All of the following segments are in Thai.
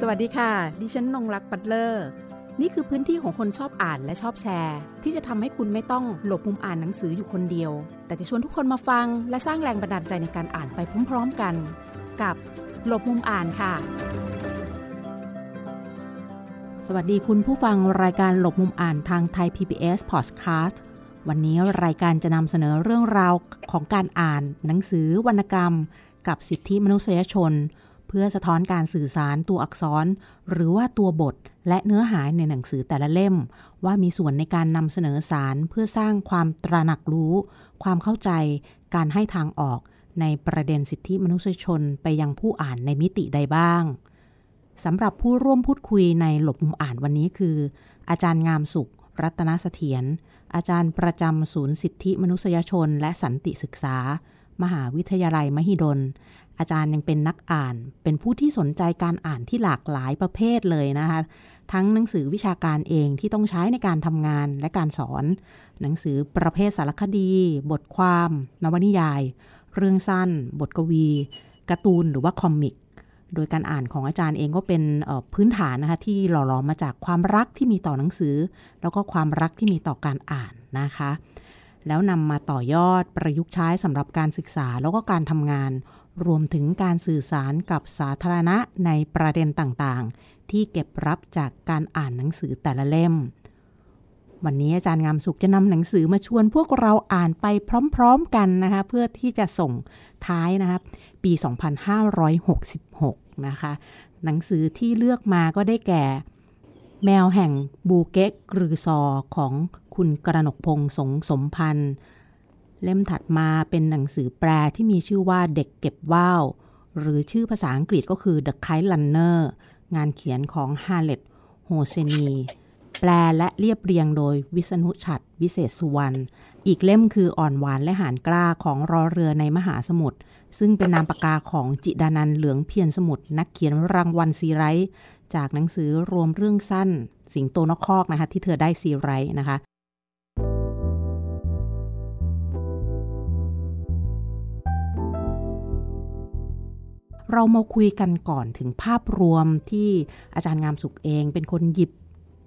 สวัสดีค่ะ ดิฉันนงรักปัตเลอร์ นี่คือพื้นที่ของคนชอบอ่านและชอบแชร์ ที่จะทำให้คุณไม่ต้องหลบมุมอ่านหนังสืออยู่คนเดียว แต่จะชวนทุกคนมาฟัง และสร้างแรงบันดาลใจในการอ่านไปพร้อมๆกัน กับหลบมุมอ่านค่ะ สวัสดีคุณผู้ฟังรายการหลบมุมอ่านทางไทย PBS Podcast วันนี้รายการจะนำเสนอเรื่องราวของการอ่าน หนังสือวรรณกรรม กับสิทธิมนุษยชน พื่อสะท้อนการสื่อสารตัวอักษร หรือว่าตัวบทและเนื้อหาในหนังสือแต่ละเล่ม ว่ามีส่วนในการนำเสนอสารเพื่อสร้างความตระหนักรู้ ความเข้าใจ การให้ทางออก ในประเด็นสิทธิมนุษยชนไปยังผู้อ่านในมิติใดบ้างสำหรับผู้ร่วมพูดคุยในหลบมุมอ่านวันนี้คือ อาจารย์งามสุข รัตนเสถียรอาจารย์ประจำศูนย์สิทธิมนุษยชน และสันติศึกษา มหาวิทยาลัยมหิดล อาจารย์ยังเป็นนักอ่าน เป็นผู้ที่สนใจการอ่านที่หลากหลายประเภทเลยนะคะ ทั้งหนังสือวิชาการเองที่ต้องใช้ในการทำงานและการสอน หนังสือประเภทสารคดี บทความ นวนิยาย เรื่องสั้น บทกวีการ์ตูนหรือว่าคอมิกโดยการอ่านของอาจารย์เองก็เป็นพื้นฐานนะคะที่หล่อหลอมมาจากความรักที่มีต่อหนังสือ แล้วก็ความรักที่มีต่อการอ่านนะคะ แล้วนำมาต่อยอดประยุกต์ใช้สำหรับการศึกษาแล้วก็การทำงาน รวมถึงการสื่อสารกับสาธารณะในประเด็นต่างๆ ที่เก็บรับจากการอ่านหนังสือแต่ละเล่ม วันนี้อาจารย์งามสุขจะนำหนังสือมาชวนพวกเราอ่านไปพร้อมๆกันนะคะ เพื่อที่จะส่งท้ายนะคะปี 2566 นะคะ หนังสือที่เลือกมาก็ได้แก่ แมวแห่งบูเก๊ะกรือซอของ คุณกระหนกพงษ์สงสมพันธ์ เล่มถัดมาเป็นหนังสือแปลที่มีชื่อว่าเด็กเก็บว่าว หรือชื่อภาษาอังกฤษก็คือ The Kite Runner งานเขียนของฮาเลดโฮเซนี แปลและเรียบเรียงโดยวิษณุฉัตรวิเศษสุวรรณ อีกเล่มคืออ่อนหวานและหาญกล้าของร เรือในมหาสมุทร ซึ่งเป็นนามปากกาของจิดานันท์เหลืองเพียรสมุทนักเขียนรางวัลซีไรต์จากหนังสือรวมเรื่องสั้น สิงโตนกคอกนะคะที่เธอได้ซีไรต์นะคะ เรามาคุยกันก่อนถึงภาพรวมที่อาจารย์งามสุขเองเป็นคนหยิบ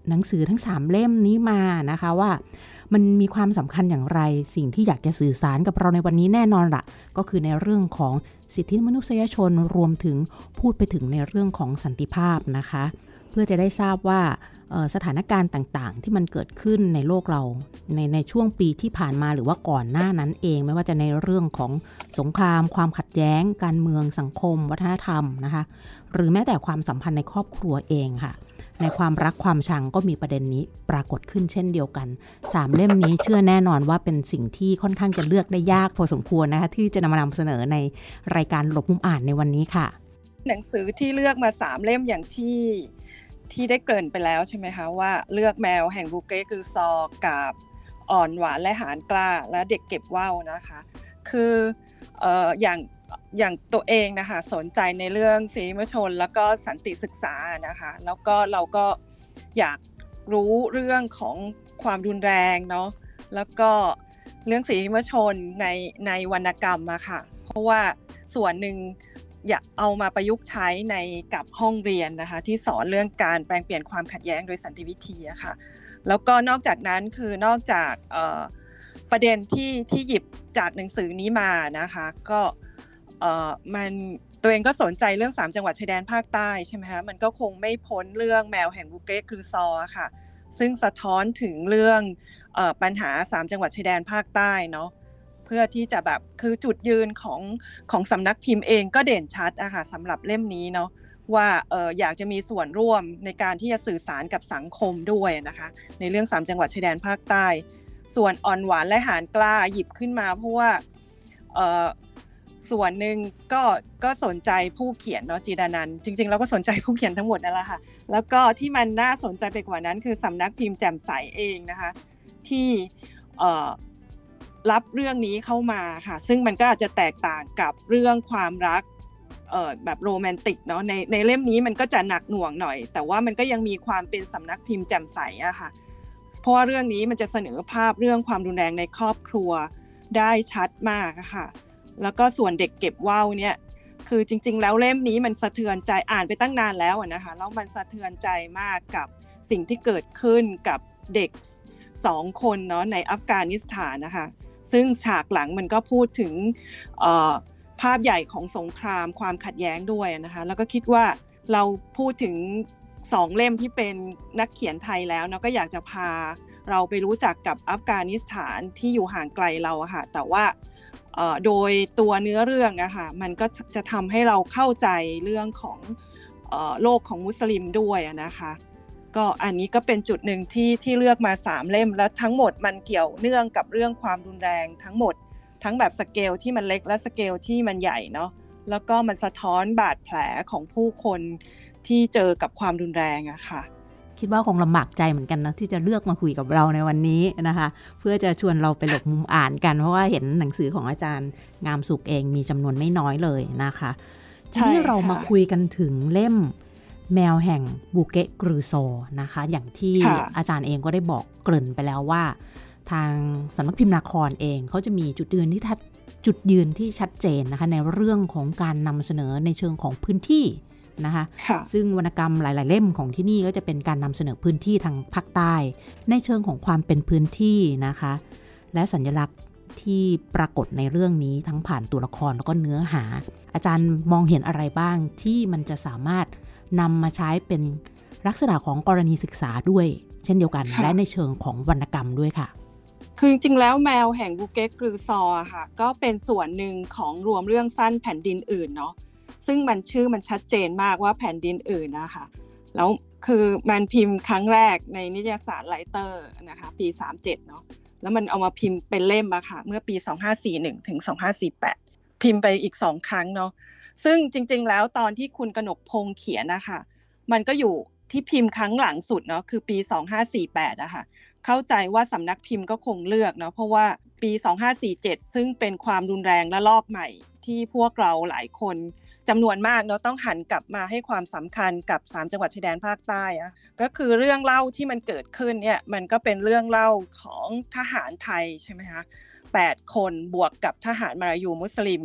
หนังสือทั้ง 3 เล่มนี้มานะคะว่า มันมีความสำคัญอย่างไรสิ่งที่อยากจะสื่อสารกับเราในวันนี้แน่นอนละก็คือในเรื่องของสิทธิมนุษยชนรวมถึงพูดไปถึงในเรื่องของสันติภาพนะคะ พื่อจะได้ทราบว่าสถานการณ์ต่างๆ ที่มันเกิดขึ้นในโลกเราในในช่วงปีที่ผ่านมาหรือว่าก่อนหน้านั้นเอง ไม่ว่าจะในเรื่องของสงคราม ความขัดแย้ง การเมืองสังคม วัฒนธรรมนะคะหรือแม้แต่ความสัมพันธ์ในครอบครัวเองค่ะ ในความรักความชังก็มีประเด็นนี้ปรากฏขึ้นเช่นเดียวกัน 3 เล่มนี้เชื่อแน่นอนว่าเป็นสิ่งที่ค่อนข้างจะเลือกได้ยากพอสมควรนะคะที่จะนำมานำเสนอในรายการหลบมุมอ่านในวันนี้ค่ะ หนังสือที่เลือกมา3เล่มอย่างที่ ที่ได้เกริ่นไปแล้วใช่ไหมคะว่าเลือกแมวแห่งบูเก้คือซอกับอ่อนหวานและหานกล้า และเด็กเก็บว่าวนะคะ คืออออย่างอย่างตัวเองนะคะสนใจในเรื่องสีมชน แล้วก็สันติศึกษานะคะแล้วก็เราก็อยากรู้เรื่องของความรุนแรงเนาะแล้วก็เรื่องสีมชนในในวรรณกรรมอะค่ะ เพราะว่าส่วนหนึ่ง อยากเอามาประยุกต์ใช้ในกับห้องเรียนนะคะที่สอนเรื่องการแปลงเปลี่ยนความขัดแย้งโดยสันติวิธีอะค่ะแล้วก็นอกจากนั้นคือนอกจากประเด็นที่ที่หยิบจากหนังสือนี้มานะคะก็มันตัวเองก็สนใจเรื่อง 3 จังหวัดชายแดนภาคใต้ใช่ไหมคะมันก็คงไม่พ้นเรื่องแมวแห่งบุเกคือซอค่ะ ซึ่งสะท้อนถึงเรื่องอปัญหา 3 จังหวัดชายแดนภาคใต้เนาะ เพื่อที่จะแบบคือจุดยืนของของสำนักพิมพ์เองก็เด่นชัดอะค่ะสำหรับเล่มนี้เนาะว่าเอออยากจะมีส่วนร่วมในการที่จะสื่อสารกับสังคมด้วยนะคะ ในเรื่อง 3 จังหวัดชายแดนภาคใต้ ส่วนอ่อนหวานและหานกล้าหยิบขึ้นมาเพราะว่าเออส่วนหนึ่งก็ก็สนใจผู้เขียนเนาะจีดานันจริงๆเราก็สนใจผู้เขียนทั้งหมดนั่นแหละค่ะแล้วก็ที่มันน่าสนใจไปกว่านั้นคือสำนักพิมพ์แจ่มใสเองนะคะ ที่ รับเรื่องนี้เข้ามาค่ะ ซึ่งมันก็อาจจะแตกต่างกับเรื่องความรักเอ่อแบบโรแมนติกเนาะในในเล่มนี้มันก็จะหนักหน่วงหน่อย แต่ว่ามันก็ยังมีความเป็นสำนักพิมพ์แจ่มใสอะค่ะ เพราะว่าเรื่องนี้มันจะเสนอภาพเรื่องความรุนแรงในครอบครัวได้ชัดมากค่ะ แล้วก็ส่วนเด็กเก็บว่าวเนี่ยคือจริง ๆ แล้วเล่มนี้มันสะเทือนใจอ่านไปตั้งนานแล้วนะคะแล้วมันสะเทือนใจมากกับสิ่งที่เกิดขึ้นกับเด็กสองคนเนาะในอัฟกานิสถานนะคะ ซึ่งฉากหลังมันก็พูดถึงภาพใหญ่ของสงครามความขัดแย้งด้วยนะคะแล้วก็คิดว่าเราพูดถึงสองเล่มที่เป็นนักเขียนไทยแล้วเนาะก็อยากจะพาเราไปรู้จักกับอัฟกานิสถานที่อยู่ห่างไกลเราอะค่ะแต่ว่าโดยตัวเนื้อเรื่องอะค่ะมันก็จะทำให้เราเข้าใจเรื่องของโลกของมุสลิมด้วยนะคะ ก็อันนี้ก็เป็นจุดหนึ่งที่ที่เลือกมา 3 เล่ม แล้วทั้งหมดมันเกี่ยวเนื่องกับเรื่องความรุนแรงทั้งหมด ทั้งแบบสเกลที่มันเล็กและสเกลที่มันใหญ่เนาะแล้วก็มันสะท้อนบาดแผลของผู้คนที่เจอกับความรุนแรงอะค่ะ คิดว่าคงลำบากใจเหมือนกันนะที่จะเลือกมาคุยกับเราในวันนี้นะคะ เพื่อจะชวนเราไปหลบมุมอ่านกัน เพราะว่าเห็นหนังสือของอาจารย์งามสุขเองมีจำนวนไม่น้อยเลยนะคะทีนี้เรามาคุยกันถึงเล่ม แมวแห่งบูเกะกรูโซนะคะ อย่างที่อาจารย์เองก็ได้บอกเกริ่นไปแล้วว่า ทางสำนักพิมพ์นาครเองเขาจะมีจุดยืนที่ทัดจุดยืนที่ชัดเจนนะคะ ในเรื่องของการนำเสนอในเชิงของพื้นที่นะคะซึ่งวรรณกรรมหลาย ๆ เล่มของที่นี่ก็จะเป็นการนำเสนอพื้นที่ทางภาคใต้ ในเชิงของความเป็นพื้นที่นะคะ และสัญลักษณ์ที่ปรากฏในเรื่องนี้ทั้งผ่านตัวละครแล้วก็เนื้อหา อาจารย์มองเห็นอะไรบ้างที่มันจะสามารถ นำมาใช้เป็นลักษณะของกรณีศึกษาด้วย เช่นเดียวกัน และในเชิงของวรรณกรรมด้วยค่ะ คือจริงๆแล้วแมวแห่งบูเกตกรือซอค่ะ ก็เป็นส่วนหนึ่งของรวมเรื่องสั้นแผ่นดินอื่นเนาะซึ่งมันชื่อมันชัดเจนมากว่าแผ่นดินอื่นนะคะแล้วคือมันพิมพ์ครั้งแรกในนิตยสารไลเตอร์นะคะปี 37เนาะแล้วมันเอามาพิมพ์เป็นเล่มอะค่ะ เมื่อปี 2541ถึง2548 พิมพ์ไปอีกสองครั้งเนาะ ซึ่งจริง ๆ แล้วตอนที่คุณกนกพงเขียนนะคะมันก็อยู่ที่พิมพ์ครั้งหลังสุดเนาะคือปี 2548อะค่ะเข้าใจว่าสำนักพิมพ์ก็คงเลือกเนาะเพราะว่าปี 2547 ซึ่งเป็นความรุนแรงและลอกใหม่ ที่พวกเราหลายคนจำนวนมากเนาะต้องหันกลับมาให้ความสำคัญกับ 3 จังหวัดชายแดนภาคใต้อะก็คือเรื่องเล่าที่มันเกิดขึ้นเนี่ยมันก็เป็นเรื่องเล่าของทหารไทยใช่ไหมคะแปดคนบวกกับทหารมาลายูมุสลิม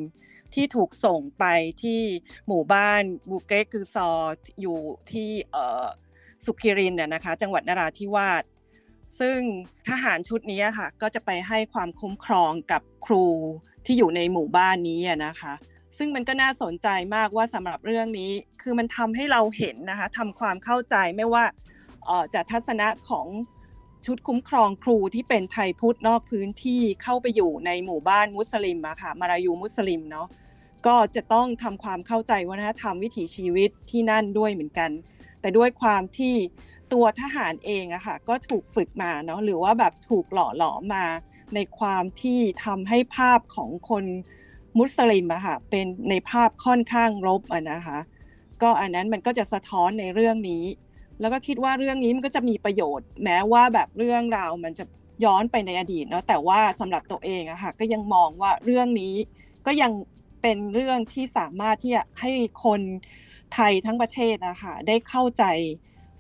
ที่ถูกส่งไปที่หมู่บ้านบูเกกือซออยู่ที่สุขิรินเนี่ยนะคะ จังหวัดนราธิวาสซึ่งทหารชุดนี้ค่ะ ก็จะไปให้ความคุ้มครองกับครูที่อยู่ในหมู่บ้านนี้นะคะ ซึ่งมันก็น่าสนใจมากว่าสำหรับเรื่องนี้ คือมันทำให้เราเห็นนะคะทำความเข้าใจไม่ว่าจากทัศนะของชุดคุ้มครองครูที่เป็นไทยพุทธนอกพื้นที่เข้าไปอยู่ในหมู่บ้านมุสลิมอะค่ะมารายูมุสลิมเนาะ ก็จะต้องทำความเข้าใจวัฒนธรรมวิถีชีวิตที่นั่นด้วยเหมือนกัน แต่ด้วยความที่ตัวทหารเองอะค่ะก็ถูกฝึกมาเนาะหรือว่าแบบถูกหล่อหลอมมาในความที่ทำให้ภาพของคนมุสลิมอะค่ะเป็นในภาพค่อนข้างลบอะนะคะ ก็อันนั้นมันก็จะสะท้อนในเรื่องนี้ แล้วก็คิดว่าเรื่องนี้มันก็จะมีประโยชน์ แม้ว่าแบบเรื่องราวมันจะย้อนไปในอดีตเนาะแต่ว่าสำหรับตัวเองอะค่ะก็ยังมองว่าเรื่องนี้ก็ยัง เป็นเรื่องที่สามารถที่จะให้คนไทยทั้งประเทศนะคะได้เข้าใจ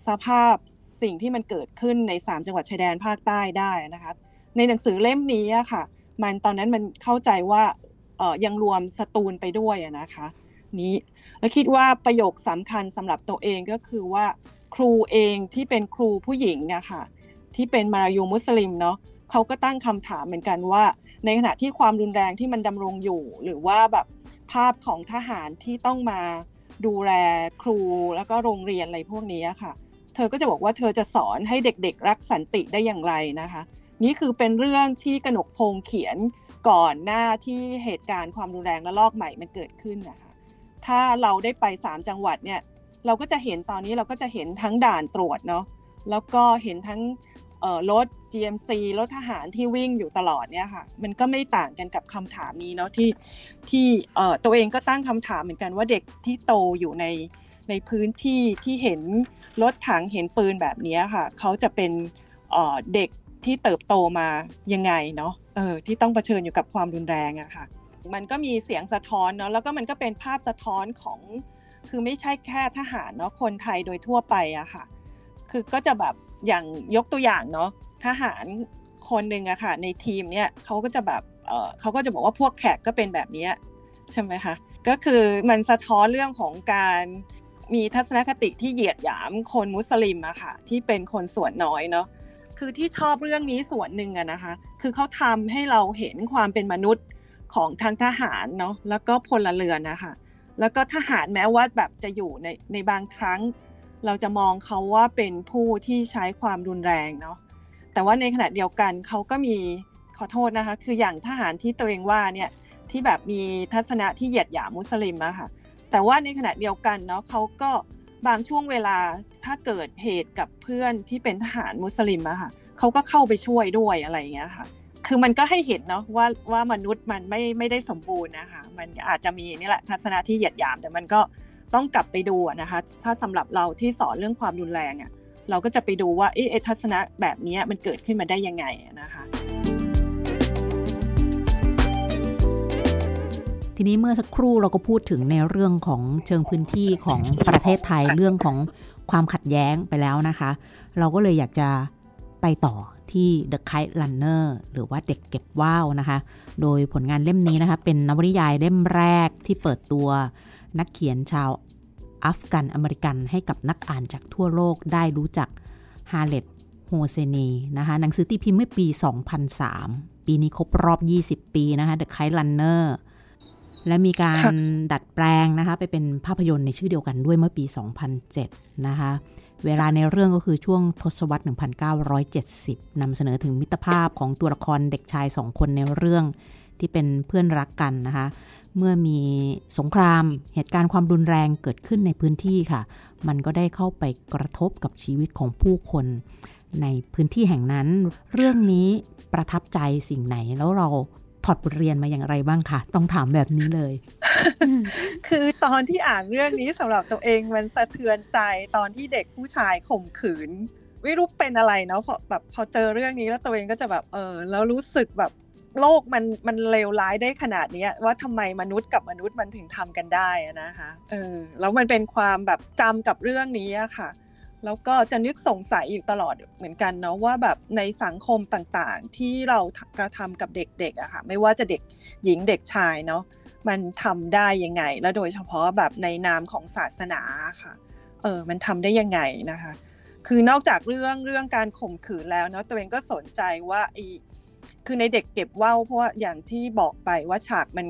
สภาพสิ่งที่มันเกิดขึ้นใน 3 จังหวัดชายแดนภาคใต้ได้นะคะ ในหนังสือเล่มนี้อะค่ะ มันตอนนั้นมันเข้าใจว่ายังรวมสตูลไปด้วยนะคะ นี้แล้วคิดว่าประโยคสำคัญสำหรับตัวเองก็คือว่า ครูเองที่เป็นครูผู้หญิงนะคะที่เป็นมารายูมุสลิมเนาะ เขาก็ตั้งคำถามเหมือนกันว่า ในขณะที่ความรุนแรงที่มันดำรงอยู่ หรือว่าแบบภาพของทหารที่ต้องมาดูแลครูแล้วก็โรงเรียนอะไรพวกนี้ค่ะ เธอก็จะบอกว่าเธอจะสอนให้เด็กๆ รักสันติได้อย่างไรนะคะ นี่คือเป็นเรื่องที่กนกพงเขียนก่อนหน้าที่เหตุการณ์ความรุนแรงและลอกใหม่มันเกิดขึ้นนะคะ ถ้าเราได้ไป 3 จังหวัดเนี่ย เราก็จะเห็นตอนนี้เราก็จะเห็นทั้งด่านตรวจเนาะ แล้วก็เห็นทั้ง รถ GMC รถทหารที่วิ่งอยู่ตลอดเนี่ยค่ะมันก็ไม่ต่างกันกับคำถามนี้เนาะที่ที่ตัวเองก็ตั้งคำถามเหมือนกันว่าเด็กที่โตอยู่ในในพื้นที่ที่เห็นรถถังเห็นปืนแบบนี้ค่ะเขาจะเป็นเด็กที่เติบโตมายังไงเนาะเออที่ต้องเผชิญอยู่กับความรุนแรงอะค่ะมันก็มีเสียงสะท้อนเนาะแล้วก็มันก็เป็นภาพสะท้อนของคือไม่ใช่แค่ทหารเนาะคนไทยโดยทั่วไปอะค่ะ คือก็จะแบบ อย่างยกตัวอย่างเนาะทหารคนหนึ่งอะค่ะในทีมเนี่ยเขาก็จะแบบเออเขาก็จะบอกว่าพวกแขกก็เป็นแบบนี้ใช่ไหมคะก็คือมันสะท้อนเรื่องของการมีทัศนคติที่เหยียดหยามคนมุสลิมอะค่ะที่เป็นคนส่วนน้อยเนาะคือที่ชอบเรื่องนี้ส่วนหนึ่งอะนะคะคือเขาทำให้เราเห็นความเป็นมนุษย์ของทางทหารเนาะแล้วก็พลเรือนนะคะแล้วก็ทหารแม้ว่าแบบจะอยู่ในในบางครั้ง เราจะมองเขาว่าเป็นผู้ที่ใช้ความรุนแรงเนาะแต่ว่าในขณะเดียวกันเขาก็มีขอโทษนะคะ คืออย่างทหารที่ตัวเองว่าเนี่ยที่แบบมีทัศนะที่เหยียดหยามมุสลิมอะค่ะ แต่ว่าในขณะเดียวกันเนาะเขาก็บางช่วงเวลาถ้าเกิดเหตุกับเพื่อนที่เป็นทหารมุสลิมอะค่ะเขาก็เข้าไปช่วยด้วยอะไรอย่างเงี้ยค่ะ คือมันก็ให้เห็นเนาะว่าว่ามนุษย์มันไม่ไม่ได้สมบูรณ์นะคะมันอาจจะมีนี่แหละทัศนะที่เหยียดหยาม แต่มันก็ ต้องกลับไปดูนะคะ ถ้าสำหรับเราที่สอนเรื่องความรุนแรงอะ่ะเราก็จะไปดูว่าเอ๊ะทัศนะแบบนี้มันเกิดขึ้นมาได้ยังไงนะคะทีนี้เมื่อสักครู่เราก็พูดถึงในเรื่องของเชิงพื้นที่ของประเทศไทยเรื่องของความขัดแย้งไปแล้วนะคะ เราก็เลยอยากจะไปต่อที่ The Kite Runner หรือว่าเด็กเก็บว่าวนะคะ โดยผลงานเล่มนี้นะคะ เป็นนวนิยายเล่มแรกที่เปิดตัว นักเขียนชาวอัฟกันอเมริกันให้กับนักอ่านจากทั่วโลกได้รู้จักฮาเลดโฮเซนีนะคะหนังสือตีพิมพ์เมื่อปี 2003 ปีนี้ครบรอบ 20 ปีนะคะ The Kite Runner และมีการดัดแปลงนะคะ ไปเป็นภาพยนตร์ในชื่อเดียวกันด้วยเมื่อปี 2007 นะคะ เวลาในเรื่องก็คือช่วงทศวรรษ 1970 นำเสนอถึงมิตรภาพของตัวละครเด็กชายสองคนในเรื่องที่เป็นเพื่อนรักกันนะคะ เมื่อมีสงคราม เหตุการณ์ความรุนแรงเกิดขึ้นในพื้นที่ค่ะ มันก็ได้เข้าไปกระทบกับชีวิตของผู้คน ในพื้นที่แห่งนั้น เรื่องนี้ประทับใจสิ่งไหนแล้วเราถอดบทเรียนมาอย่างไรบ้างคะต้องถามแบบนี้เลย คือตอนที่อ่านเรื่องนี้สำหรับตัวเองมันสะเทือนใจตอนที่เด็กผู้ชายข่มขืนไม่รู้เป็นอะไรเนาะพอแบบพอเจอเรื่องนี้แล้วตัวเองก็จะแบบเออแล้วรู้สึกแบบ โลกมันมันเลวร้ายได้ขนาดนี้ว่าทำไมมนุษย์กับมนุษย์มันถึงทำกันได้นะคะเออแล้วมันเป็นความแบบจำกับเรื่องนี้อะค่ะ แล้วก็จะนึกสงสัยอยู่ตลอดเหมือนกันเนาะว่าแบบในสังคมต่างๆ ที่เรากระทำกับเด็กๆอะค่ะไม่ว่าจะเด็กหญิงเด็กชายเนาะมันทำได้ยังไง และโดยเฉพาะแบบในนามของศาสนาค่ะเออมันทำได้ยังไงนะคะ คือนอกจากเรื่องเรื่องการข่มขืนแล้วเนาะตัวเองก็สนใจว่าอี คือในเด็กเก็บว่าวเพราะว่าอย่างที่บอกไปว่าฉากมัน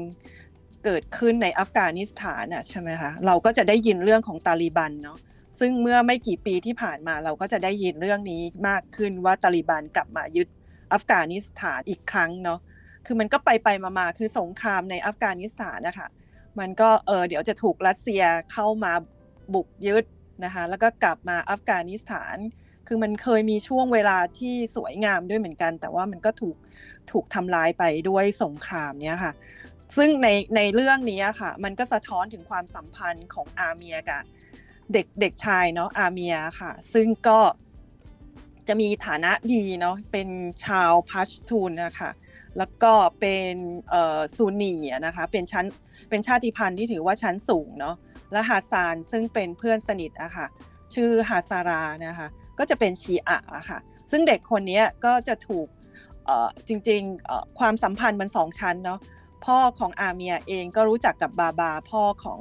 เกิดขึ้นในอัฟกานิสถานอะใช่ไหมคะเราก็จะได้ยินเรื่องของตาลีบันเนาะซึ่งเมื่อไม่กี่ปีที่ผ่านมาเราก็จะได้ยินเรื่องนี้มากขึ้นว่าตาลิบันกลับมายึดอัฟกานิสถานอีกครั้งเนาะคือมันก็ไปไปมาๆคือสงครามในอัฟกานิสถานนะคะมันก็เออเดี๋ยวจะถูกรัสเซียเข้ามาบุกยึดนะคะแล้วก็กลับมาอัฟกานิสถาน คือมันเคยมีช่วงเวลาที่สวยงามด้วยเหมือนกัน แต่ว่ามันก็ถูกถูกทำลายไปด้วยสงครามเนี้ยค่ะ ซึ่งในในเรื่องนี้ค่ะ มันก็สะท้อนถึงความสัมพันธ์ของอาเมียกับเด็กเด็กชายเนาะอาเมียค่ะ ซึ่งก็จะมีฐานะดีเนาะเป็นชาวพัชทูนนะคะแล้วก็เป็นซูนีนะคะเป็นชั้นเป็นชาติพันธุ์ที่ถือว่าชั้นสูงเนาะและฮาซานซึ่งเป็นเพื่อนสนิทอะค่ะชื่อฮาซารานะคะ ก็จะเป็นชีอะค่ะ ซึ่งเด็กคนนี้ก็จะถูกจริงๆความสัมพันธ์มันสองชั้นเนาะพ่อของอาเมียเองก็รู้จักกับบาบาพ่อของ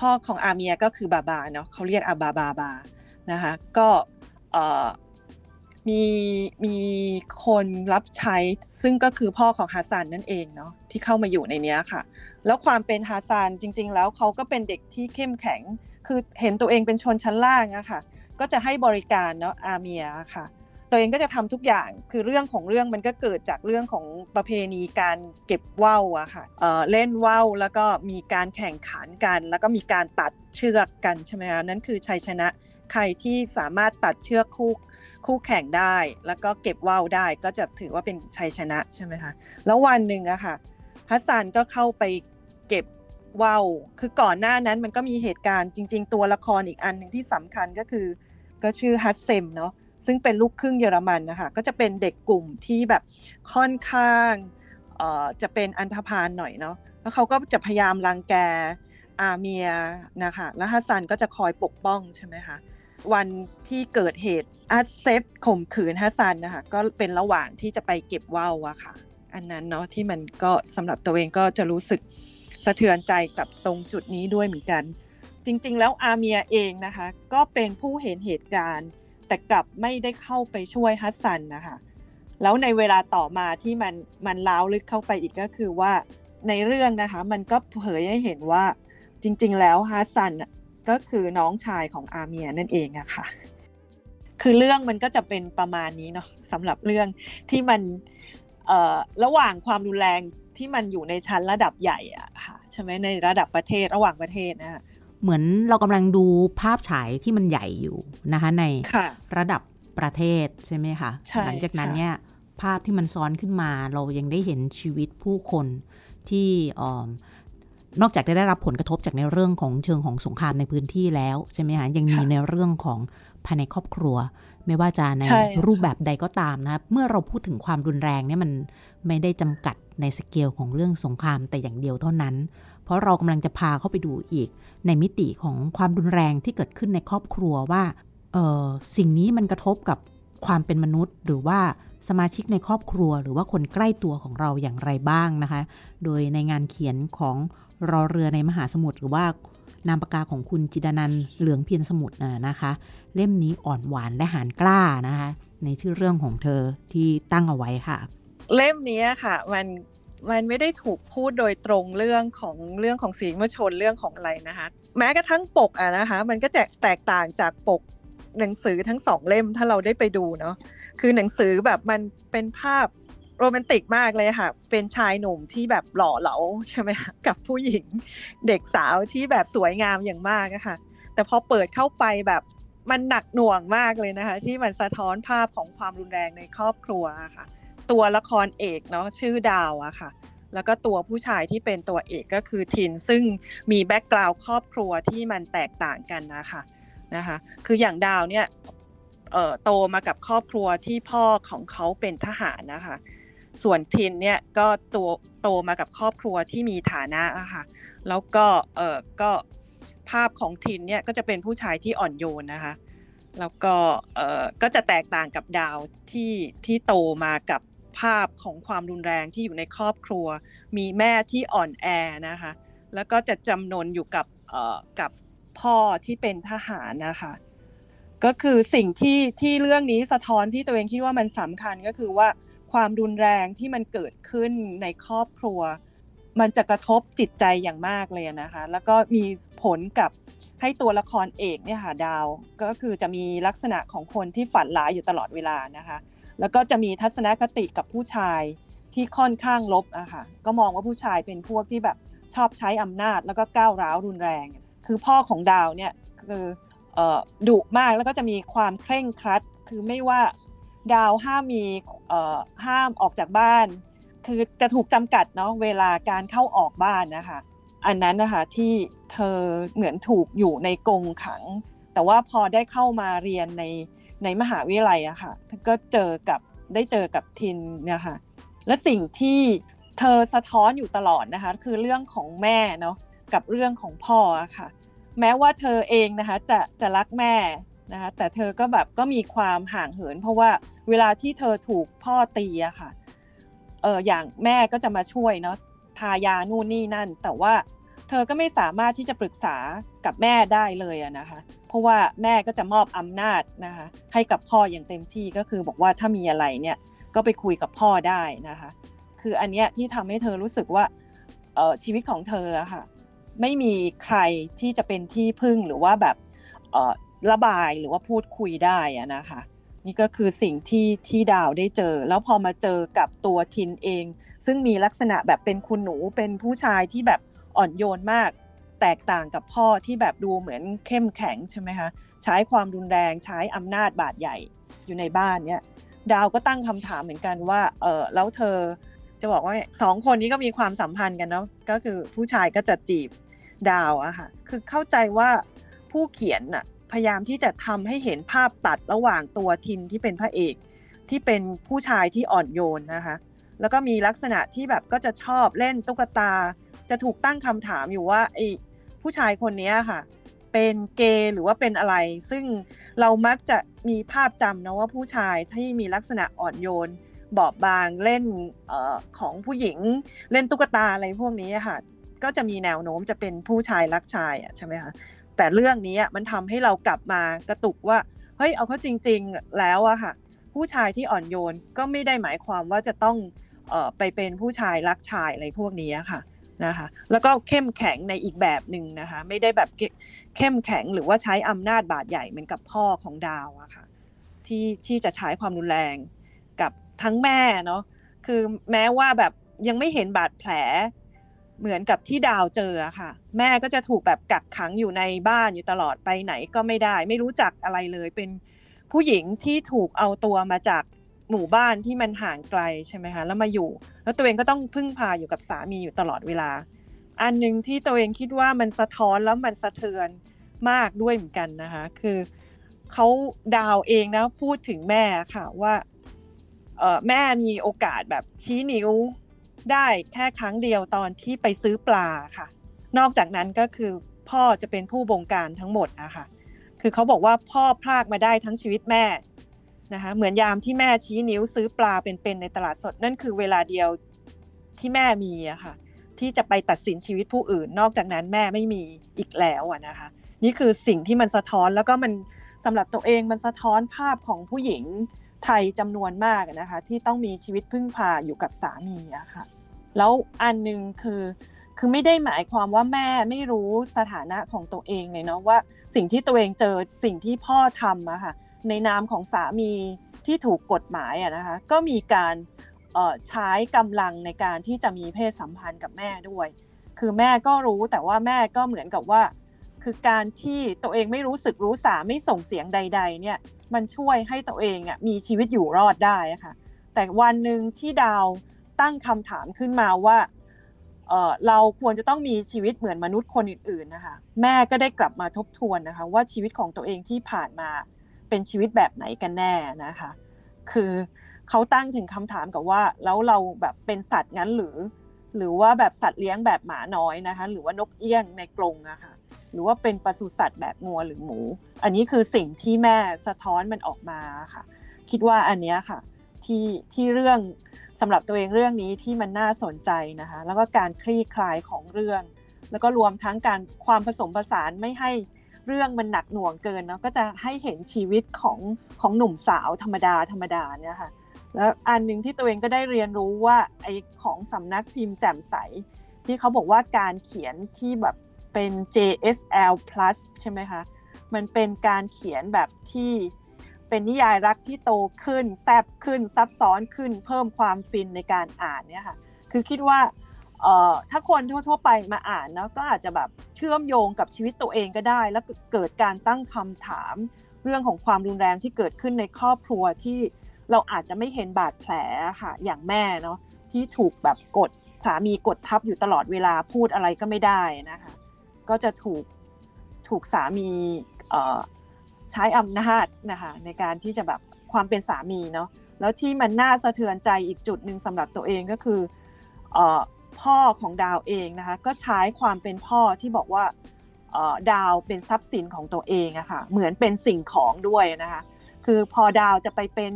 พ่อของอาเมียก็คือบาบาเนาะเขาเรียกอาบาบาบานะคะก็มีมีคนรับใช้ซึ่งก็คือพ่อของฮาซานนั่นเองเนาะที่เข้ามาอยู่ในนี้ค่ะ แล้วความเป็นฮาซานจริง ๆ แล้วเขาก็เป็นเด็กที่เข้มแข็ง คือเห็นตัวเองเป็นชนชั้นล่างอะค่ะ ก็จะให้บริการเนาะอาเมียค่ะ ตัวเองก็จะทำทุกอย่างคือเรื่องของเรื่องมันก็เกิดจากเรื่องของประเพณีการเก็บว่าวอะค่ะเเล่นว่าวแล้วก็มีการแข่งขันกัน แล้วก็มีการตัดเชือกกันใช่ไหมคะนั่นคือชัยชนะใครที่สามารถตัดเชือกคู่คู่แข่งได้ แล้วก็เก็บว่าวได้ก็จะถือว่าเป็นชัยชนะใช่ไหมคะแล้ววันหนึ่งอะค่ะฮัสซันก็เข้าไปเก็บว่าวคือก่อนหน้านั้นมันก็มีเหตุการณ์จริง ๆ ตัวละครอีกอันหนึ่งที่สำคัญก็คือ ก็ชื่ออัสเซฟเนาะซึ่งเป็นลูกครึ่งเยอรมันนะคะก็จะเป็นเด็กกลุ่มที่แบบค่อนข้างจะเป็นอันธพาลหน่อยเนาะแล้วเขาก็จะพยายามรังแกอาเมียร์นะคะแล้วฮัสซันก็จะคอยปกป้องใช่ไหมคะวันที่เกิดเหตุอัสเซฟข่มขืนฮัสซันนะคะก็เป็นระหว่างที่จะไปเก็บว่าวอะค่ะ อันนั้นเนาะที่มันก็สำหรับตัวเองก็จะรู้สึกสะเทือนใจกับตรงจุดนี้ด้วยเหมือนกัน จริงๆ แล้วอาเมียเองนะคะ ก็เป็นผู้เห็นเหตุการณ์ แต่กลับไม่ได้เข้าไปช่วยฮัสซันนะคะแล้วในเวลาต่อมาที่มันมันล้าวลึกเข้าไปอีกก็คือว่าในเรื่องนะคะมันก็เผยให้เห็นว่าจริง ๆ แล้วฮัสซันก็คือน้องชายของอาเมียนั่นเองอะค่ะ คือเรื่องมันก็จะเป็นประมาณนี้เนาะสำหรับเรื่องที่มันระหว่างความรุนแรงที่มันอยู่ในชั้นระดับใหญ่อะค่ะใช่ไหมในระดับประเทศระหว่างประเทศนะะ เหมือนเรากำลังดูภาพฉายที่มันใหญ่อยู่นะคะ ในระดับประเทศใช่ไหมคะ หลังจากนั้นเนี่ยภาพที่มันซ้อนขึ้นมาเรายังได้เห็นชีวิตผู้คนที่นอกจากจะได้รับผลกระทบจากในเรื่องของเชิงของสงครามในพื้นที่แล้วใช่ไหมคะยังมีในเรื่องของภายในครอบครัว ไม่ว่าจะในรูปแบบใดก็ตามนะเมื่อเราพูดถึงความรุนแรงเนี่ยมันไม่ได้จำกัดในสเกลของเรื่องสงครามแต่อย่างเดียวเท่านั้นเพ ราะเรากำลังจะพาเข้าไปดูอีก ในมิติของความรุนแรงที่เกิดขึ้นในครอบครัวว่าเออสิ่งนี้มันกระทบกับความเป็นมนุษย์ หรือว่าสมาชิกในครอบครัว หรือว่าคนใกล้ตัวของเราอย่างไรบ้างนะคะ โดยในงานเขียนของรอเรือในมหาสมุทรหรือว่านามปากกาของคุณจิดานันเหลืองเพียรสมุทรนะคะ เล่มนี้อ่อนหวานและหานกล้านะคะ ในชื่อเรื่องของเธอที่ตั้งเอาไว้ค่ะ เล่มนี้ค่ะ มัน มันไม่ได้ถูกพูดโดยตรงเรื่องของเรื่องของสีมชนเรื่องของอะไรนะคะ แม้กระทั่งปกอะนะคะ มันก็แตกแตกต่างจากปกหนังสือทั้งสองเล่มถ้าเราได้ไปดูเนาะคือหนังสือแบบมันเป็นภาพโรแมนติกมากเลยค่ะ เป็นชายหนุ่มที่แบบหล่อเหลาใช่ไหมกับผู้หญิงเด็กสาวที่แบบสวยงามอย่างมากอะค่ะ แต่พอเปิดเข้าไปแบบมันหนักหน่วงมากเลยนะคะ ที่มันสะท้อนภาพของความรุนแรงในครอบครัวค่ะ ตัวละครเอกเนาะชื่อดาวอะค่ะ แล้วก็ตัวผู้ชายที่เป็นตัวเอกก็คือทินซึ่งมีแบ็กกราวด์ครอบครัวที่มันแตกต่างกันนะคะนะคะคืออย่างดาวเนี่ยโตมากับครอบครัวที่พ่อของเขาเป็นทหารนะคะ ส่วนทินเนี่ยก็ตัวโตมากับครอบครัวที่มีฐานะอะค่ะ แล้วก็เออก็ภาพของทินเนี่ยก็จะเป็นผู้ชายที่อ่อนโยนนะคะ แล้วก็เออก็จะแตกต่างกับดาวที่ที่โตมากับ ภาพของความรุนแรงที่อยู่ในครอบครัว มีแม่ที่อ่อนแอนะคะแล้วก็จะจำนนอยู่กับกับพ่อที่เป็นทหารนะคะก็คือสิ่งที่ที่เรื่องนี้สะท้อนที่ตัวเองคิดว่ามันสำคัญก็คือว่าความรุนแรงที่มันเกิดขึ้นในครอบครัว มันจะกระทบจิตใจอย่างมากเลยนะคะ แล้วก็มีผลกับให้ตัวละครเอกเนี่ยค่ะดาว ก็คือจะมีลักษณะของคนที่ฝันร้ายอยู่ตลอดเวลานะคะ แล้วก็จะมีทัศนคติกับผู้ชายที่ค่อนข้างลบอะค่ะก็มองว่าผู้ชายเป็นพวกที่แบบชอบใช้อำนาจแล้วก็ก้าวร้าวรุนแรง คือพ่อของดาวเนี่ยคือดุมากแล้วก็จะมีความเคร่งครัด คือไม่ว่าดาวห้ามมีห้ามออกจากบ้าน คือจะถูกจำกัดเนาะเวลาการเข้าออกบ้านนะคะ อันนั้นนะคะที่เธอเหมือนถูกอยู่ในกรงขัง แต่ว่าพอได้เข้ามาเรียนใน ในมหาวิทยาลัยอะค่ะก็เจอกับได้เจอกับทินเนะคะและสิ่งที่เธอสะท้อนอยู่ตลอดนะคะคือเรื่องของแม่เนาะกับเรื่องของพ่อะค่ะ แม้ว่าเธอเองนะคะจะจะรักแม่นะคะแต่เธอก็แบบก็มีความห่างเหิน เพราะว่าเวลาที่เธอถูกพ่อตีอะค่ะเอออย่างแม่ก็จะมาช่วยเนาะทายานู่นนี่นั่น แต่ว่า เธอก็ไม่สามารถที่จะปรึกษากับแม่ได้เลยนะคะ เพราะว่าแม่ก็จะมอบอำนาจนะคะให้กับพ่ออย่างเต็มที่ก็คือบอกว่าถ้ามีอะไรเนี่ยก็ไปคุยกับพ่อได้นะคะ คืออันเนี้ยที่ทำให้เธอรู้สึกว่าเออชีวิตของเธออะค่ะไม่มีใครที่จะเป็นที่พึ่งหรือว่าแบบเออระบายหรือว่าพูดคุยได้นะคะ นี่ก็คือสิ่งที่ที่ดาวได้เจอ แล้วพอมาเจอกับตัวทินเอง ซึ่งมีลักษณะแบบเป็นคุณหนูเป็นผู้ชายที่แบบ อ่อนโยนมาก แตกต่างกับพ่อที่แบบดูเหมือนเข้มแข็งใช่ไหมคะใช้ความรุนแรงใช้อำนาจบาดใหญ่อยู่ในบ้านเนี่ยดาวก็ตั้งคำถามเหมือนกันว่าเออแล้วเธอจะบอกว่าสองคนนี้ก็มีความสัมพันธ์กันเนาะก็คือผู้ชายก็จะจีบดาวอะค่ะคือเข้าใจว่าผู้เขียนอะพยายามที่จะทำให้เห็นภาพตัดระหว่างตัวทินที่เป็นพระเอก ที่เป็นผู้ชายที่อ่อนโยนนะคะ แล้วก็มีลักษณะที่แบบก็จะชอบเล่นตุ๊กตา จะถูกตั้งคำถามอยู่ว่าไอ้ผู้ชายคนนี้ค่ะ เป็นเกย์หรือว่าเป็นอะไร ซึ่งเรามักจะมีภาพจำนะว่าผู้ชายที่มีลักษณะอ่อนโยน บอบบางเล่นออของผู้หญิงเล่นตุ๊กตาอะไรพวกนี้ค่ะ ก็จะมีแนวโน้มจะเป็นผู้ชายรักชายอะใช่ไหมคะแต่เรื่องนี้มันทำให้เรากลับมากระตุกว่าเฮ้ยเอาเขาจริง ๆแล้วอะค่ะ ผู้ชายที่อ่อนโยนก็ไม่ได้หมายความว่าจะต้องออไปเป็นผู้ชายรักชายอะไรพวกนี้ค่ะ นะคะแล้วก็เข้มแข็งในอีกแบบหนึ่งนะคะไม่ได้แบบเข้มแข็งหรือว่าใช้อำนาจบาดใหญ่เหมือนกับพ่อของดาวอะค่ะที่ที่จะใช้ความรุนแรงกับทั้งแม่เนาะคือแม้ว่าแบบยังไม่เห็นบาดแผลเหมือนกับที่ดาวเจอค่ะ แม่ก็จะถูกแบบกักขังอยู่ในบ้านอยู่ตลอดไปไหนก็ไม่ได้ ไม่รู้จักอะไรเลยเป็นผู้หญิงที่ถูกเอาตัวมาจาก หมู่บ้านที่มันห่างไกลใช่ไหมคะแล้วมาอยู่ แล้วตัวเองก็ต้องพึ่งพาอยู่กับสามีอยู่ตลอดเวลา อันหนึ่งที่ตัวเองคิดว่ามันสะท้อนแล้วมันสะเทือนมากด้วยเหมือนกันนะคะ คือเขาดาวเองนะพูดถึงแม่ค่ะว่าเออแม่มีโอกาสแบบชี้นิ้วได้แค่ครั้งเดียวตอนที่ไปซื้อปลาค่ะ นอกจากนั้นก็คือพ่อจะเป็นผู้บงการทั้งหมดนะคะคือเขาบอกว่าพ่อพลากมาได้ทั้งชีวิตแม่ นะคะเหมือนยามที่แม่ชี้นิ้วซื้อปลาเป็นๆในตลาดสด นั่นคือเวลาเดียวที่แม่มีอะค่ะ ที่จะไปตัดสินชีวิตผู้อื่น นอกจากนั้นแม่ไม่มีอีกแล้วอะนะคะ นี่คือสิ่งที่มันสะท้อนแล้วก็มันสำหรับตัวเองมันสะท้อนภาพของผู้หญิงไทยจำนวนมากนะคะ ที่ต้องมีชีวิตพึ่งพาอยู่กับสามีอะค่ะ แล้วอันหนึ่งคือคือไม่ได้หมายความว่าแม่ไม่รู้สถานะของตัวเองเลยเนาะว่าสิ่งที่ตัวเองเจอสิ่งที่พ่อทำอะค่ะ ในนามของสามีที่ถูกกฎหมายอะนะคะก็มีการใช้กำลังในการที่จะมีเพศสัมพันธ์กับแม่ด้วย คือแม่ก็รู้แต่ว่าแม่ก็เหมือนกับว่า คือการที่ตัวเองไม่รู้สึกรู้สาไม่ส่งเสียงใด ๆ เนี่ยมันช่วยให้ตัวเองอะมีชีวิตอยู่รอดได้ค่ะ แต่วันหนึ่งที่ดาวตั้งคำถามขึ้นมาว่าเเราควรจะต้องมีชีวิตเหมือนมนุษย์คนอื่นๆนะคะ แม่ก็ได้กลับมาทบทวนนะคะ ว่าชีวิตของตัวเองที่ผ่านมา เป็นชีวิตแบบไหนกันแน่นะคะ คือเขาตั้งถึงคำถามกับว่าแล้วเราแบบเป็นสัตว์งั้นหรือ หรือว่าแบบสัตว์เลี้ยงแบบหมาน้อยนะคะ หรือว่านกเอี้ยงในกรงอะคะ่ะหรือว่าเป็นปศุสัตว์แบบงัวหรือหมู อันนี้คือสิ่งที่แม่สะท้อนมันออกมาค่ะ คิดว่าอันนี้ค่ะที่ที่เรื่องสำหรับตัวเองเรื่องนี้ที่มันน่าสนใจนะคะ แล้วก็การคลี่คลายของเรื่อง แล้วก็รวมทั้งการความผสมผสานไม่ให้ เรื่องมันหนักหน่วงเกินเนาะก็จะให้เห็นชีวิตของของหนุ่มสาวธรรมดาธรรมดาเนี่ยค่ะแล้วอันหนึ่งที่ตัวเองก็ได้เรียนรู้ว่าไอของสำนักพิมพ์แจ่มใส ที่เขาบอกว่าการเขียนที่แบบเป็น JSL plus ใช่ไหมคะมันเป็นการเขียนแบบที่เป็นนิยายรักที่โตขึ้น แซบขึ้นซับซ้อนขึ้น เพิ่มความฟินในการอ่านเนี่ยค่ะคือคิดว่า เอ่อถ้าคนทั่วๆไปมาอ่านเนาะก็อาจจะแบบเชื่อมโยงกับชีวิตตัวเองก็ได้ แล้วเกิดการตั้งคำถามเรื่องของความรุนแรงที่เกิดขึ้นในครอบครัวที่เราอาจจะไม่เห็นบาดแผลค่ะอย่างแม่เนาะที่ถูกแบบกดสามีกดทับอยู่ตลอดเวลาพูดอะไรก็ไม่ได้นะคะก็จะถูกถูกสามีใช้อำนาจนะคะในการที่จะแบบความเป็นสามีเนาะแล้วที่มันน่าสะเทือนใจอีกจุดหนึ่งสำหรับตัวเองก็คือ พ่อของดาวเองนะคะก็ใช้ความเป็นพ่อที่บอกว่าดาวเป็นทรัพย์สินของตัวเองอะคะ่ะเหมือนเป็นสิ่งของด้วยนะคะคือพอดาวจะไปเป็น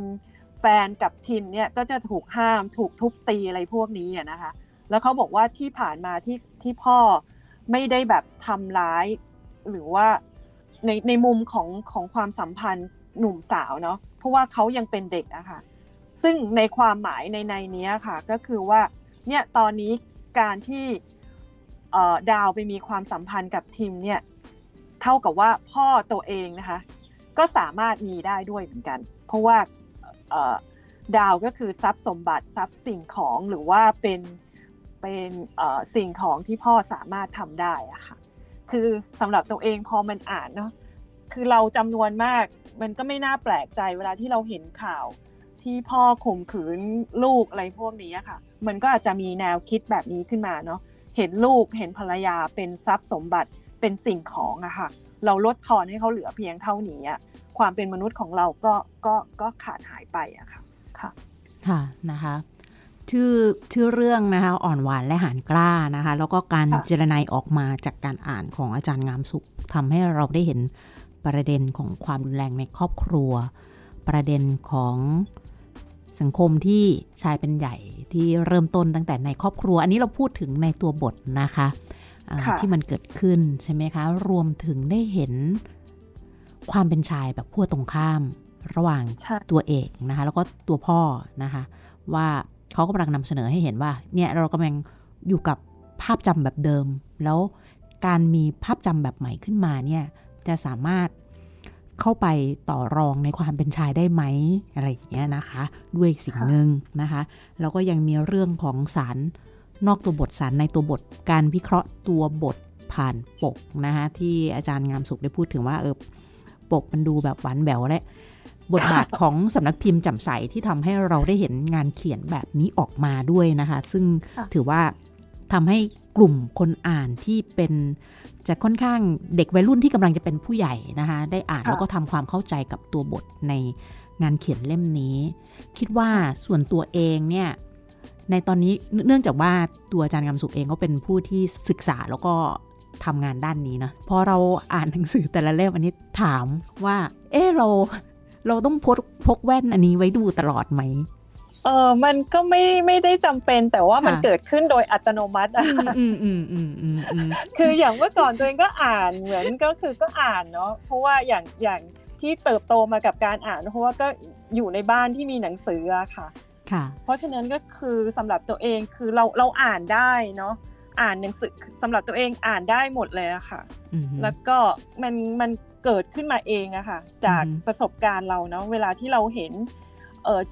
แฟนกับทินเนี่ยก็จะถูกห้ามถูกทุบตีอะไรพวกนี้นะคะแล้วเขาบอกว่าที่ผ่านมาที่ที่พ่อไม่ได้แบบทำร้าย หรือว่าในในมุมของของความสัมพันธ์หนุ่มสาวเนาะเพราะว่าเขายังเป็นเด็กอะคะ่ะซึ่งในความหมายในในนี้ค่ะก็คือว่า เนี่ยตอนนี้การที่ดาวไปมีความสัมพันธ์กับทิมเนี่ยเท่ากับว่าพ่อตัวเองนะคะ ก็สามารถมีได้ด้วยเหมือนกัน เพราะว่าดาวก็คือทรัพย์สมบัติทรัพย์สิ่งของหรือว่าเป็นเป็นสิ่งของที่พ่อสามารถทำได้อะค่ะคือสำหรับตัวเองพอมันอ่านเนาะคือเราจำนวนมากมันก็ไม่น่าแปลกใจเวลาที่เราเห็นข่าวที่พ่อข่มขืนลูกอะไรพวกนี้ค่ะ มันก็อาจจะมีแนวคิดแบบนี้ขึ้นมาเนาะเห็นลูกเห็นภรรยาเป็นทรัพย์สมบัติเป็นสิ่งของอะค่ะเราลดทอนให้เขาเหลือเพียงเท่านี้อะความเป็นมนุษย์ของเราก็ก็ก็ขาดหายไปอะค่ะค่ะค่ะนะคะชื่อชื่อเรื่องนะคะอ่อนหวานและหานกล้านะคะ แล้วก็การเจรนายออกมาจากการอ่านของอาจารย์งามสุขทำให้เราได้เห็นประเด็นของความรุนแรงในครอบครัว ประเด็นของ สังคมที่ชายเป็นใหญ่ที่เริ่มต้นตั้งแต่ในครอบครัว อันนี้เราพูดถึงในตัวบทนะคะที่มันเกิดขึ้นใช่ไหมคะ รวมถึงได้เห็นความเป็นชายแบบขั้วตรงข้ามระหว่างตัวเอกนะคะ แล้วก็ตัวพ่อนะคะ ว่าเขากำลังนำเสนอให้เห็นว่า เนี่ยเรากำลังอยู่กับภาพจำแบบเดิม แล้วการมีภาพจำแบบใหม่ขึ้นมาเนี่ยจะสามารถ เข้าไปต่อรองในความเป็นชายได้ไหมอะไรอย่างเงี้ยนะคะ ด้วยสิ่งหนึ่งนะคะ แล้วก็ยังมีเรื่องของสารนอกตัวบทสารในตัวบทการวิเคราะห์ตัวบทผ่านปกนะคะที่อาจารย์งามสุขได้พูดถึงว่าเออปกมันดูแบบหวานแหววและบทบาทของสำนักพิมพ์จำใสที่ทำให้เราได้เห็นงานเขียนแบบนี้ออกมาด้วยนะคะ ซึ่งถือว่าทำให้ กลุ่มคนอ่านที่เป็นจะค่อนข้างเด็กวัยรุ่นที่กำลังจะเป็นผู้ใหญ่นะคะ ได้อ่านแล้วก็ทำความเข้าใจกับตัวบทในงานเขียนเล่มนี้ คิดว่าส่วนตัวเองเนี่ยในตอนนี้เนื่องจากว่าตัวอาจารย์กำสุขเองก็เป็นผู้ที่ศึกษาแล้วก็ทำงานด้านนี้นะพอเราอ่านหนังสือแต่ละเล่มอันนี้ถามว่า เออเราเราต้องพกพกแว่นอันนี้ไว้ดูตลอดไหม เออมันก็ไม่ไม่ได้จำเป็นแต่ว่ามันเกิดขึ้นโดยอัตโนมัติอะคืออย่างเมื่อก่อนตัวเองก็อ่านเหมือนก็คือก็อ่านเนาะเพราะว่าอย่างอย่างที่เติบโตมากับการอ่าน เพราะว่าก็อยู่ในบ้านที่มีหนังสืออะค่ะ ค่ะ เพราะฉะนั้นก็คือสำหรับตัวเองคือเราเราอ่านได้เนาะอ่านหนังสือสำหรับตัวเองอ่านได้หมดเลยอะค่ะ แล้วก็มันมันเกิดขึ้นมาเองอะค่ะ จากประสบการณ์เราเนาะเวลาที่เราเห็นเออ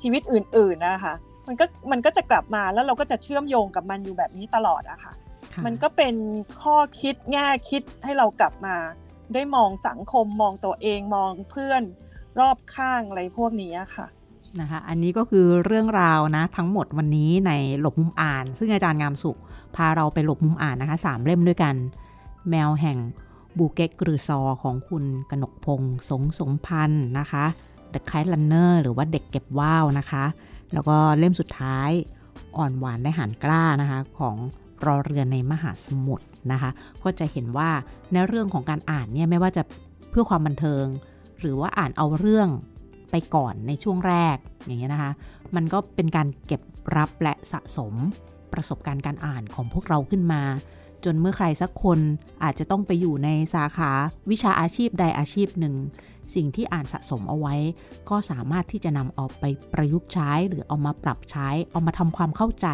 ชีวิตอื่นๆนะคะมันก็มันก็จะกลับมาแล้วเราก็จะเชื่อมโยงกับมันอยู่แบบนี้ตลอดอะค่ะ มันก็เป็นข้อคิดแง่คิดให้เรากลับมา ได้มองสังคมมองตัวเองมองเพื่อนรอบข้างอะไรพวกนี้ค่ะนะคะอันนี้ก็คือเรื่องราวนะทั้งหมดวันนี้ในหลบมุมอ่าน ซึ่งอาจารย์งามสุข พาเราไปหลบมุมอ่านนะคะสามเล่มด้วยกัน แมวแห่งบูเกกกรือซอของคุณกนกพงศ์สงสมพันธ์นะคะ The Kite Runner หรือว่าเด็กเก็บว่าวนะคะ แล้วก็เล่มสุดท้ายอ่อนหวานและหานกล้านะคะ ของรอเรือในมหาสมุทรนะคะ ก็จะเห็นว่าในเรื่องของการอ่านเนี่ยไม่ว่าจะเพื่อความบันเทิง หรือว่าอ่านเอาเรื่องไปก่อนในช่วงแรกอย่างเงี้ยนะคะ มันก็เป็นการเก็บรับและสะสมประสบการณ์การอ่านของพวกเราขึ้นมา จนเมื่อใครสักคนอาจจะต้องไปอยู่ในสาขาวิชาอาชีพใดอาชีพหนึ่ง สิ่งที่อ่านสะสมเอาไว้ ก็สามารถที่จะนำออกไปประยุกต์ใช้ หรือเอามาปรับใช้ เอามาทำความเข้าใจ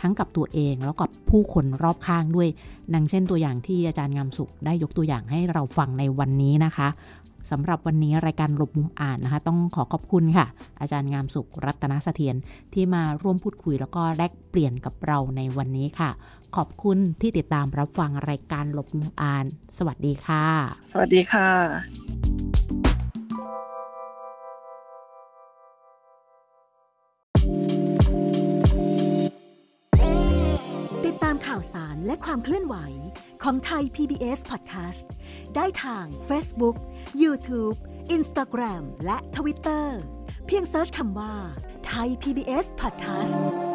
ทั้งกับตัวเองแล้วกับผู้คนรอบข้างด้วยดังเช่นตัวอย่างที่อาจารย์งามสุขได้ยกตัวอย่างให้เราฟังในวันนี้นะคะสำหรับวันนี้รายการหลบมุมอ่านนะคะ ต้องขอขอบคุณค่ะ อาจารย์งามสุขรัตนเสถียรที่มาร่วมพูดคุยแล้วก็แลกเปลี่ยนกับเราในวันนี้ค่ะ ขอบคุณที่ติดตามรับฟังรายการหลบมุมอ่าน สวัสดีค่ะ สวัสดีค่ะข่าวสารและความเคลื่อนไหวของไทย PBS Podcast ได้ทาง Facebook, YouTube, Instagram และ Twitter เพียงเซิร์ชคำว่าไทย PBS Podcast